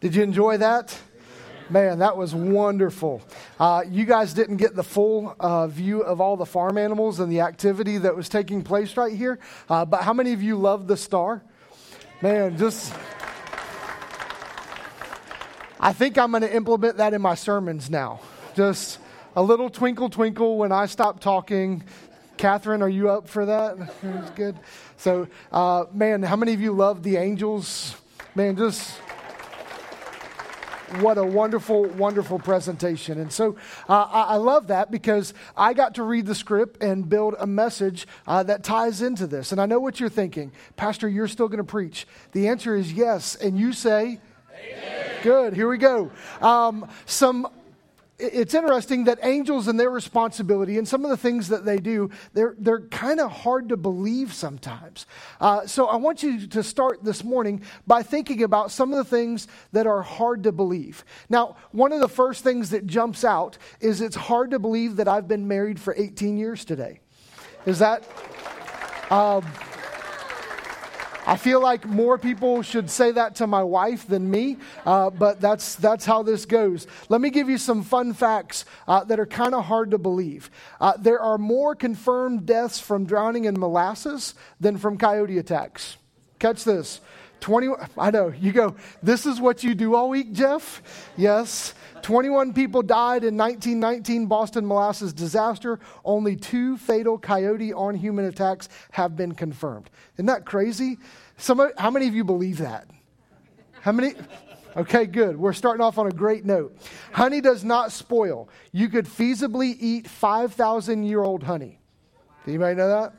Did you enjoy that? Man, that was wonderful. Uh, you guys didn't get the full uh, view of all the farm animals and the activity that was taking place right here. Uh, but how many of you love the star? Man, just. I think I'm going to implement that in my sermons now. Just a little twinkle, twinkle when I stop talking. Catherine, are you up for that? That's good. So, uh, man, how many of you love the angels? Man, just what a wonderful, wonderful presentation. And so uh, I, love that because I got to read the script and build a message uh, that ties into this. And I know what you're thinking. Pastor, you're still going to preach. The answer is yes. And you say, Amen. Good, here we go. Um, some it's interesting that angels and their responsibility and some of the things that they do, they're, they're kind of hard to believe sometimes. Uh, so I want you to start this morning by thinking about some of the things that are hard to believe. Now, one of the first things that jumps out is it's hard to believe that I've been married for 18 years today. Is that. Um, I feel like more people should say that to my wife than me, uh, but that's, that's how this goes. Let me give you some fun facts uh, that are kind of hard to believe. Uh, there are more confirmed deaths from drowning in molasses than from coyote attacks. Catch this. 20, I know, you go, this is what you do all week, Jeff? Yes. 21 people died in 1919 Boston molasses disaster. Only two fatal coyote on human attacks have been confirmed. Isn't that crazy? Some, how many of you believe that? How many? Okay, good. We're starting off on a great note. Honey does not spoil. You could feasibly eat 5,000 year old honey. Do anybody know that?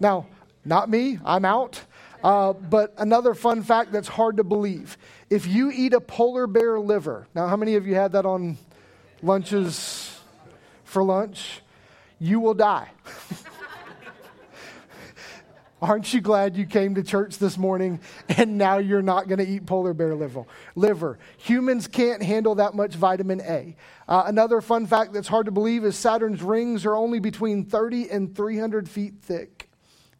Now, not me, I'm out. Uh, but another fun fact that's hard to believe if you eat a polar bear liver, now, how many of you had that on lunches for lunch? You will die. Aren't you glad you came to church this morning and now you're not going to eat polar bear liver? Liver. Humans can't handle that much vitamin A. Uh, another fun fact that's hard to believe is Saturn's rings are only between 30 and 300 feet thick.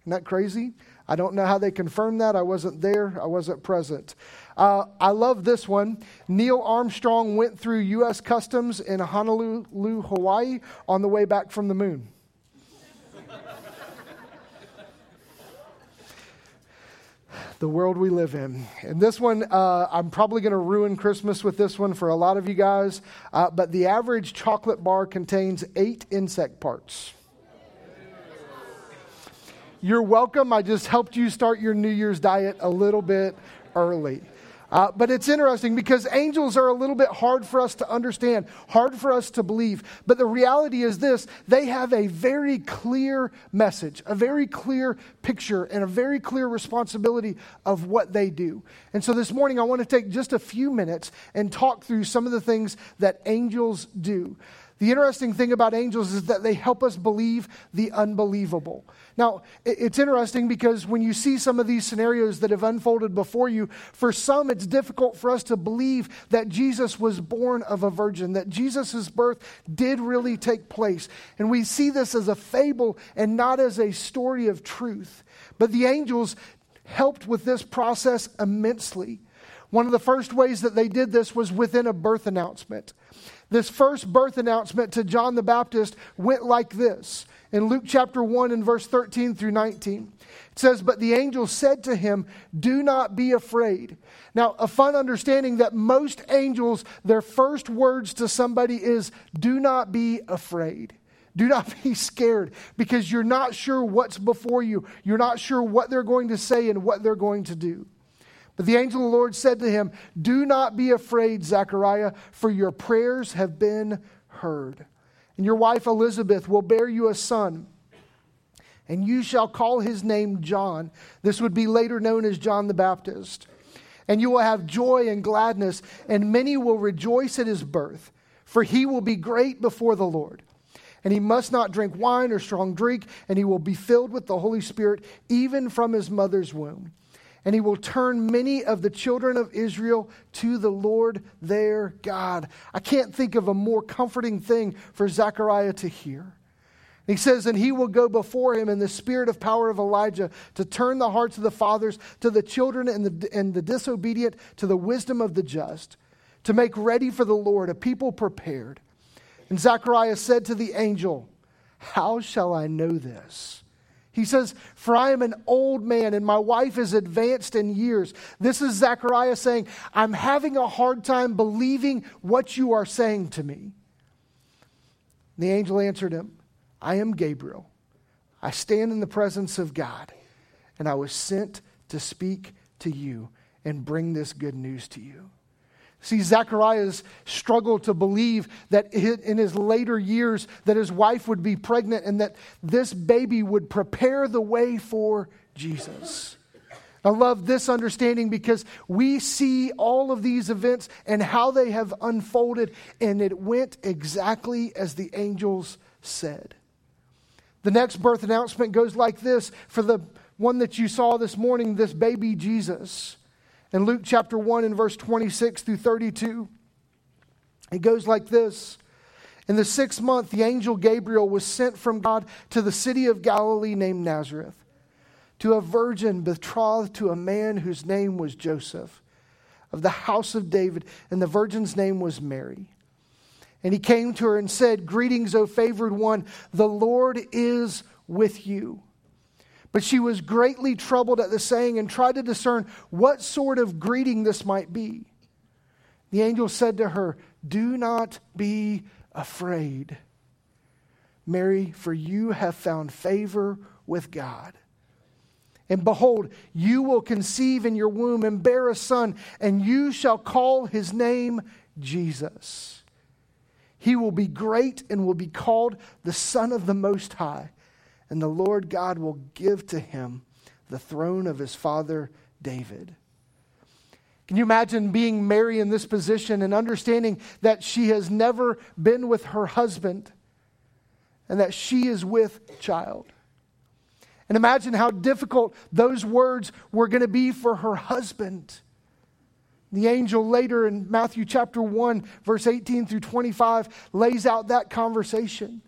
Isn't that crazy? I don't know how they confirmed that. I wasn't there, I wasn't present. Uh, I love this one. Neil Armstrong went through U.S. Customs in Honolulu, Hawaii on the way back from the moon. the world we live in. And this one, uh, I'm probably going to ruin Christmas with this one for a lot of you guys, uh, but the average chocolate bar contains eight insect parts. You're welcome. I just helped you start your New Year's diet a little bit early. Uh, but it's interesting because angels are a little bit hard for us to understand, hard for us to believe. But the reality is this they have a very clear message, a very clear picture, and a very clear responsibility of what they do. And so this morning, I want to take just a few minutes and talk through some of the things that angels do. The interesting thing about angels is that they help us believe the unbelievable. Now, it's interesting because when you see some of these scenarios that have unfolded before you, for some it's difficult for us to believe that Jesus was born of a virgin, that Jesus' birth did really take place. And we see this as a fable and not as a story of truth. But the angels helped with this process immensely. One of the first ways that they did this was within a birth announcement. This first birth announcement to John the Baptist went like this in Luke chapter 1 and verse 13 through 19. It says, But the angel said to him, Do not be afraid. Now, a fun understanding that most angels, their first words to somebody is, Do not be afraid. Do not be scared because you're not sure what's before you. You're not sure what they're going to say and what they're going to do. But the angel of the Lord said to him, Do not be afraid, Zechariah, for your prayers have been heard and your wife Elizabeth will bear you a son, and you shall call his name John. This would be later known as John the Baptist. And you will have joy and gladness, and many will rejoice at his birth, for he will be great before the Lord. And he must not drink wine or strong drink, and he will be filled with the Holy Spirit even from his mother's womb and he will turn many of the children of Israel to the Lord their God. I can't think of a more comforting thing for Zechariah to hear. He says, and he will go before him in the spirit of power of Elijah to turn the hearts of the fathers to the children and the, and the disobedient to the wisdom of the just, to make ready for the Lord a people prepared. And Zechariah said to the angel, How shall I know this? He says, For I am an old man and my wife is advanced in years. This is Zechariah saying, I'm having a hard time believing what you are saying to me. The angel answered him, I am Gabriel. I stand in the presence of God, and I was sent to speak to you and bring this good news to you. See, Zacharias struggled to believe that in his later years that his wife would be pregnant and that this baby would prepare the way for Jesus. I love this understanding because we see all of these events and how they have unfolded, and it went exactly as the angels said. The next birth announcement goes like this for the one that you saw this morning, this baby Jesus in Luke chapter 1 and verse 26 through 32. It goes like this In the sixth month, the angel Gabriel was sent from God to the city of Galilee named Nazareth to a virgin betrothed to a man whose name was Joseph of the house of David, and the virgin's name was Mary. And he came to her and said, Greetings, O favored one, the Lord is with you. But she was greatly troubled at the saying and tried to discern what sort of greeting this might be. The angel said to her, Do not be afraid, Mary, for you have found favor with God. And behold, you will conceive in your womb and bear a son, and you shall call his name Jesus. He will be great and will be called the Son of the Most High and the Lord God will give to him the throne of his father David. Can you imagine being Mary in this position and understanding that she has never been with her husband and that she is with child? And imagine how difficult those words were going to be for her husband. The angel later in Matthew chapter 1, verse 18 through 25, lays out that conversation.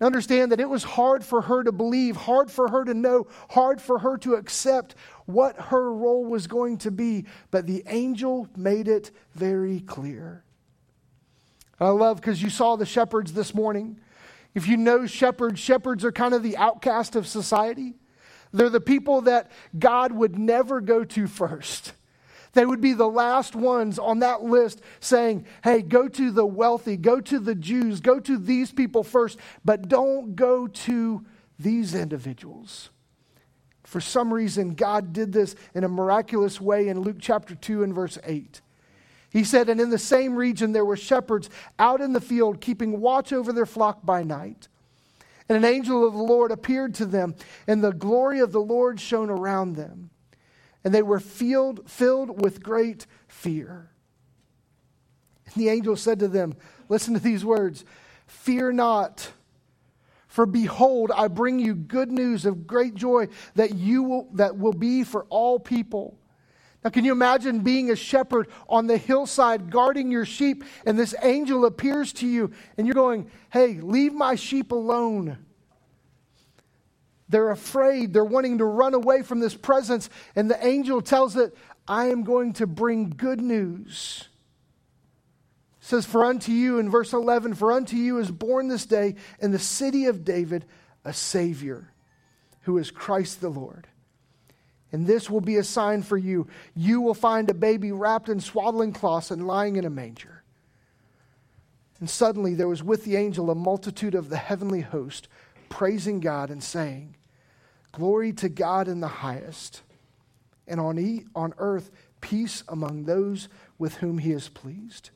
Understand that it was hard for her to believe, hard for her to know, hard for her to accept what her role was going to be, but the angel made it very clear. I love because you saw the shepherds this morning. If you know shepherds, shepherds are kind of the outcast of society. They're the people that God would never go to first. They would be the last ones on that list saying, hey, go to the wealthy, go to the Jews, go to these people first, but don't go to these individuals. For some reason, God did this in a miraculous way in Luke chapter 2 and verse 8. He said, And in the same region there were shepherds out in the field, keeping watch over their flock by night. And an angel of the Lord appeared to them, and the glory of the Lord shone around them and they were filled, filled with great fear. And the angel said to them, Listen to these words Fear not, for behold, I bring you good news of great joy that, you will, that will be for all people. Now, can you imagine being a shepherd on the hillside guarding your sheep, and this angel appears to you, and you're going, Hey, leave my sheep alone. They're afraid. They're wanting to run away from this presence. And the angel tells it, I am going to bring good news. It says, For unto you, in verse 11, for unto you is born this day in the city of David a Savior, who is Christ the Lord. And this will be a sign for you. You will find a baby wrapped in swaddling cloths and lying in a manger. And suddenly there was with the angel a multitude of the heavenly host, praising God and saying, Glory to God in the highest, and on, e- on earth peace among those with whom he is pleased.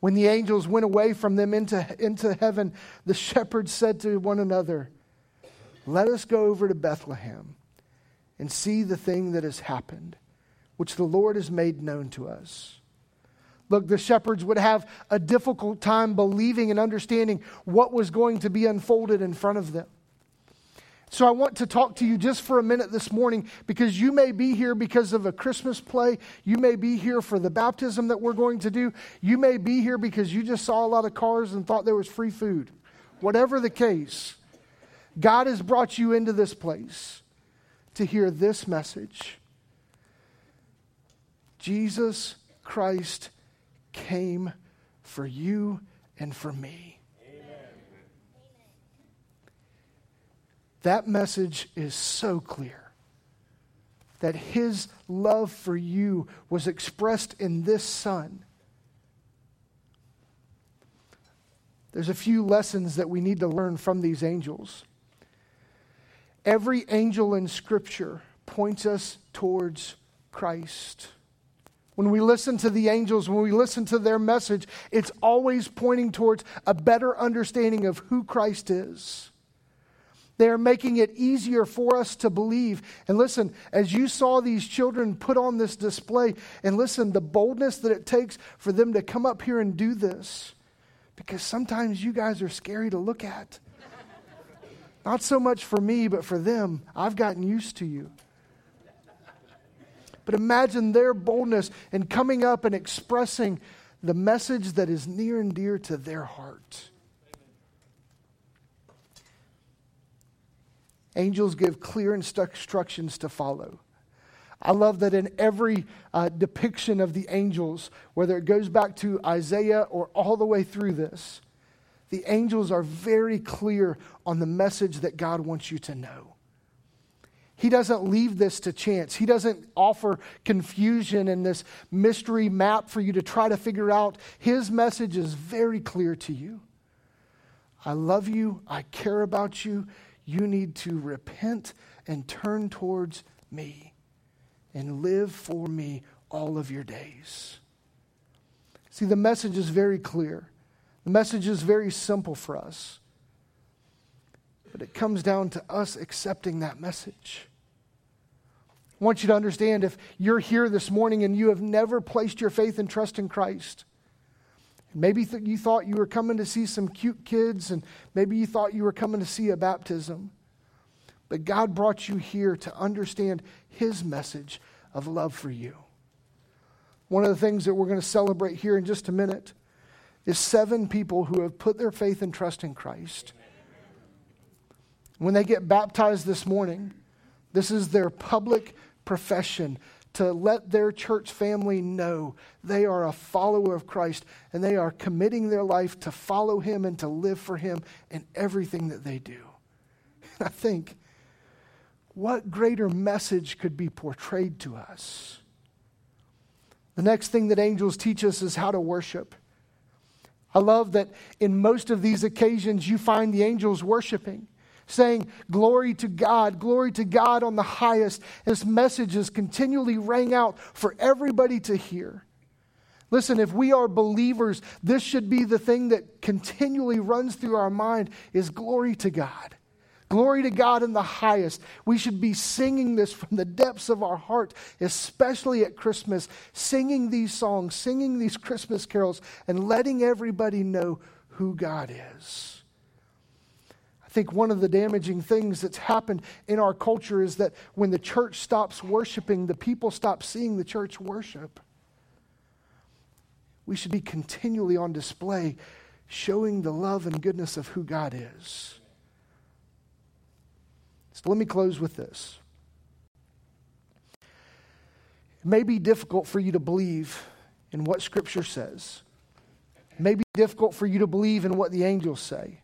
When the angels went away from them into, into heaven, the shepherds said to one another, Let us go over to Bethlehem and see the thing that has happened, which the Lord has made known to us. Look, the shepherds would have a difficult time believing and understanding what was going to be unfolded in front of them. So I want to talk to you just for a minute this morning because you may be here because of a Christmas play. You may be here for the baptism that we're going to do. You may be here because you just saw a lot of cars and thought there was free food whatever the case, God has brought you into this place to hear this message. Jesus Christ came for you and for me. Amen. That message is so clear that his love for you was expressed in this son. There's a few lessons that we need to learn from these angels. Every angel in Scripture points us towards Christ. When we listen to the angels, when we listen to their message, it's always pointing towards a better understanding of who Christ is. They are making it easier for us to believe. And listen, as you saw these children put on this display, and listen, the boldness that it takes for them to come up here and do this, because sometimes you guys are scary to look at. Not so much for me, but for them. I've gotten used to you. But imagine their boldness in coming up and expressing the message that is near and dear to their heart. Angels give clear instructions to follow. I love that in every uh, depiction of the angels, whether it goes back to Isaiah or all the way through this, the angels are very clear on the message that God wants you to know. He doesn't leave this to chance. He doesn't offer confusion and this mystery map for you to try to figure out. His message is very clear to you. I love you. I care about you you need to repent and turn towards me and live for me all of your days. See, the message is very clear. The message is very simple for us. But it comes down to us accepting that message. I want you to understand if you're here this morning and you have never placed your faith and trust in Christ, Maybe th- you thought you were coming to see some cute kids, and maybe you thought you were coming to see a baptism. But God brought you here to understand His message of love for you. One of the things that we're going to celebrate here in just a minute is seven people who have put their faith and trust in Christ. When they get baptized this morning, this is their public profession to let their church family know they are a follower of Christ and they are committing their life to follow Him and to live for Him in everything that they do. And I think, what greater message could be portrayed to us? The next thing that angels teach us is how to worship. I love that in most of these occasions you find the angels worshiping saying, Glory to God, glory to God on the highest. This message is continually rang out for everybody to hear. Listen, if we are believers, this should be the thing that continually runs through our mind is glory to God. Glory to God in the highest. We should be singing this from the depths of our heart, especially at Christmas, singing these songs, singing these Christmas carols, and letting everybody know who God is think one of the damaging things that's happened in our culture is that when the church stops worshiping, the people stop seeing the church worship. We should be continually on display, showing the love and goodness of who God is. So let me close with this. It may be difficult for you to believe in what Scripture says. It may be difficult for you to believe in what the angels say.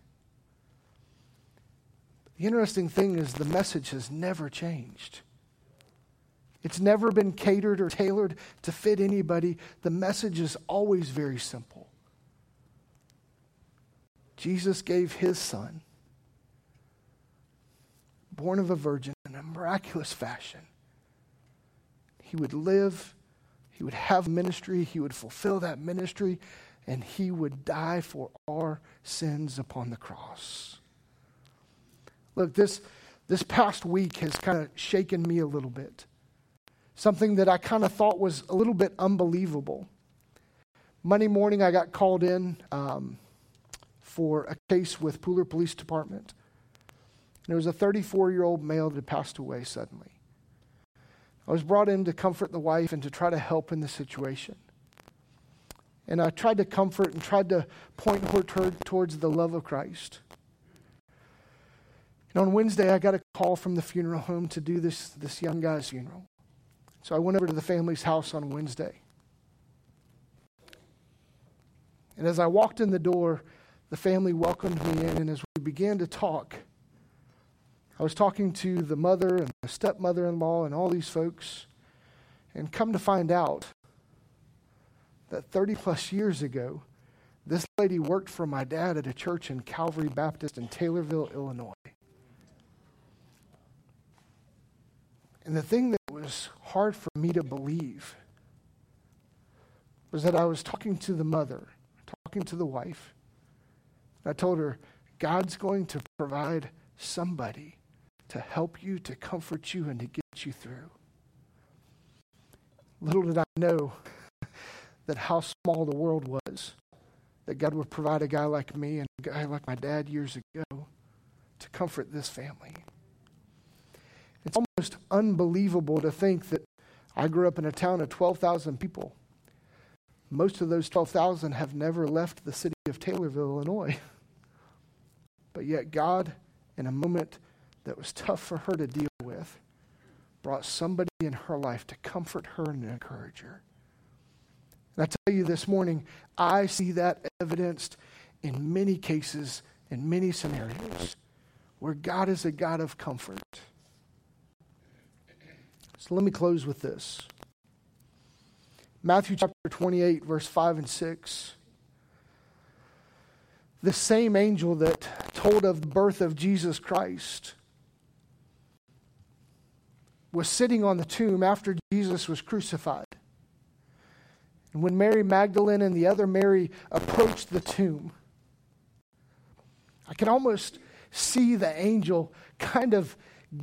The interesting thing is, the message has never changed. It's never been catered or tailored to fit anybody. The message is always very simple. Jesus gave his son, born of a virgin in a miraculous fashion. He would live, he would have ministry, he would fulfill that ministry, and he would die for our sins upon the cross. Look, this, this past week has kind of shaken me a little bit. Something that I kind of thought was a little bit unbelievable. Monday morning, I got called in um, for a case with Pooler Police Department. And There was a 34 year old male that had passed away suddenly. I was brought in to comfort the wife and to try to help in the situation. And I tried to comfort and tried to point her towards the love of Christ. And on Wednesday, I got a call from the funeral home to do this, this young guy's funeral. So I went over to the family's house on Wednesday. And as I walked in the door, the family welcomed me in, and as we began to talk, I was talking to the mother and the stepmother in law and all these folks, and come to find out that 30 plus years ago, this lady worked for my dad at a church in Calvary Baptist in Taylorville, Illinois. And the thing that was hard for me to believe was that I was talking to the mother, talking to the wife. I told her, God's going to provide somebody to help you, to comfort you, and to get you through. Little did I know that how small the world was, that God would provide a guy like me and a guy like my dad years ago to comfort this family. It's almost unbelievable to think that I grew up in a town of 12,000 people. Most of those 12,000 have never left the city of Taylorville, Illinois. But yet, God, in a moment that was tough for her to deal with, brought somebody in her life to comfort her and encourage her. And I tell you this morning, I see that evidenced in many cases, in many scenarios, where God is a God of comfort. So let me close with this Matthew chapter 28, verse 5 and 6. The same angel that told of the birth of Jesus Christ was sitting on the tomb after Jesus was crucified. And when Mary Magdalene and the other Mary approached the tomb, I can almost see the angel kind of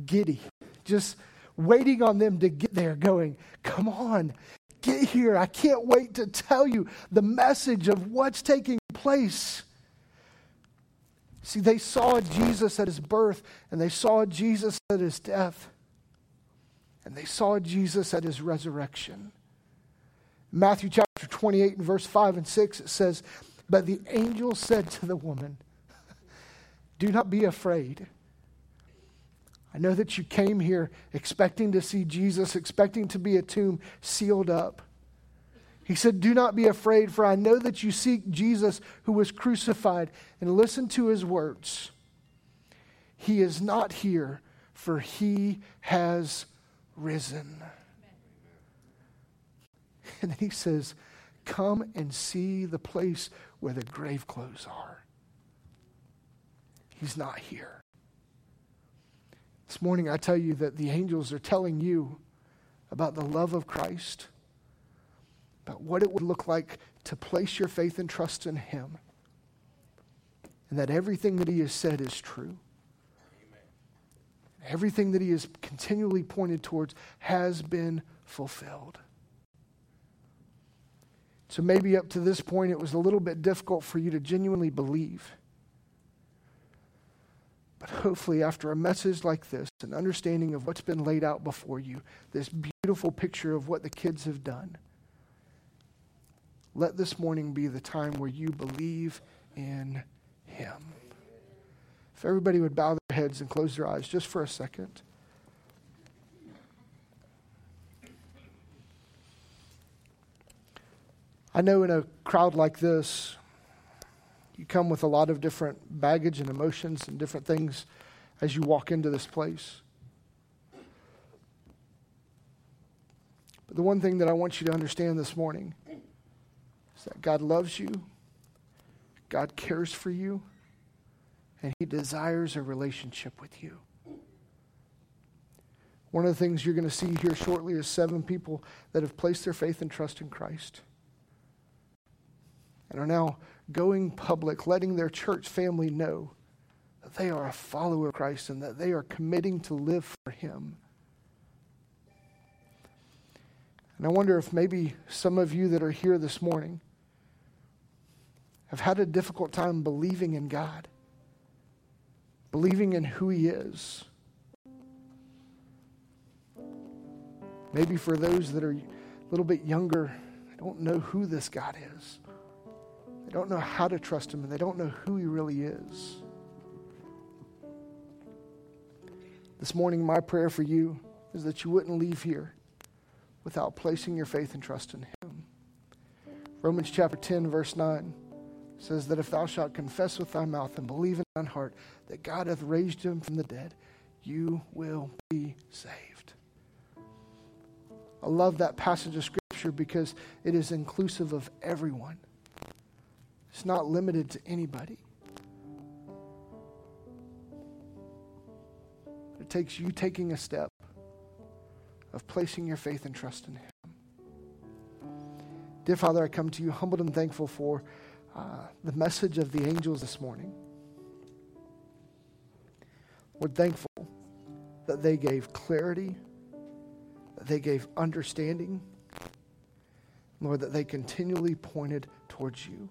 giddy, just waiting on them to get there, going, Come on, get here. I can't wait to tell you the message of what's taking place. See, they saw Jesus at his birth, and they saw Jesus at his death, and they saw Jesus at his resurrection. Matthew chapter 28 and verse 5 and 6, it says, But the angel said to the woman, Do not be afraid. I know that you came here expecting to see Jesus, expecting to be a tomb sealed up. He said, Do not be afraid, for I know that you seek Jesus who was crucified. And listen to his words. He is not here, for he has risen. And then he says, Come and see the place where the grave clothes are. He's not here. This morning, I tell you that the angels are telling you about the love of Christ, about what it would look like to place your faith and trust in Him, and that everything that He has said is true. Everything that He has continually pointed towards has been fulfilled. So maybe up to this point, it was a little bit difficult for you to genuinely believe. But hopefully, after a message like this, an understanding of what's been laid out before you, this beautiful picture of what the kids have done, let this morning be the time where you believe in Him. If everybody would bow their heads and close their eyes just for a second. I know in a crowd like this, you come with a lot of different baggage and emotions and different things as you walk into this place. But the one thing that I want you to understand this morning is that God loves you, God cares for you, and He desires a relationship with you. One of the things you're going to see here shortly is seven people that have placed their faith and trust in Christ and are now going public, letting their church family know that they are a follower of Christ and that they are committing to live for Him. And I wonder if maybe some of you that are here this morning have had a difficult time believing in God, believing in who He is. Maybe for those that are a little bit younger, I don't know who this God is. They don't know how to trust Him and they don't know who He really is. This morning, my prayer for you is that you wouldn't leave here without placing your faith and trust in Him. Romans chapter 10, verse 9 says that if thou shalt confess with thy mouth and believe in thine heart that God hath raised him from the dead, you will be saved. I love that passage of Scripture because it is inclusive of everyone, it's not limited to anybody. It takes you taking a step of placing your faith and trust in Him. Dear Father, I come to you humbled and thankful for uh, the message of the angels this morning. We're thankful that they gave clarity, that they gave understanding, Lord, that they continually pointed towards you.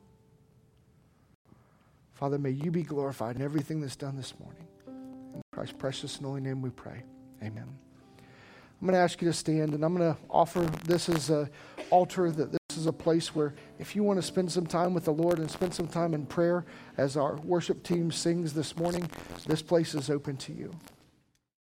Father, may you be glorified in everything that's done this morning. In Christ's precious and holy name we pray. Amen. I'm going to ask you to stand and I'm going to offer this as an altar that this is a place where if you want to spend some time with the Lord and spend some time in prayer as our worship team sings this morning, this place is open to you.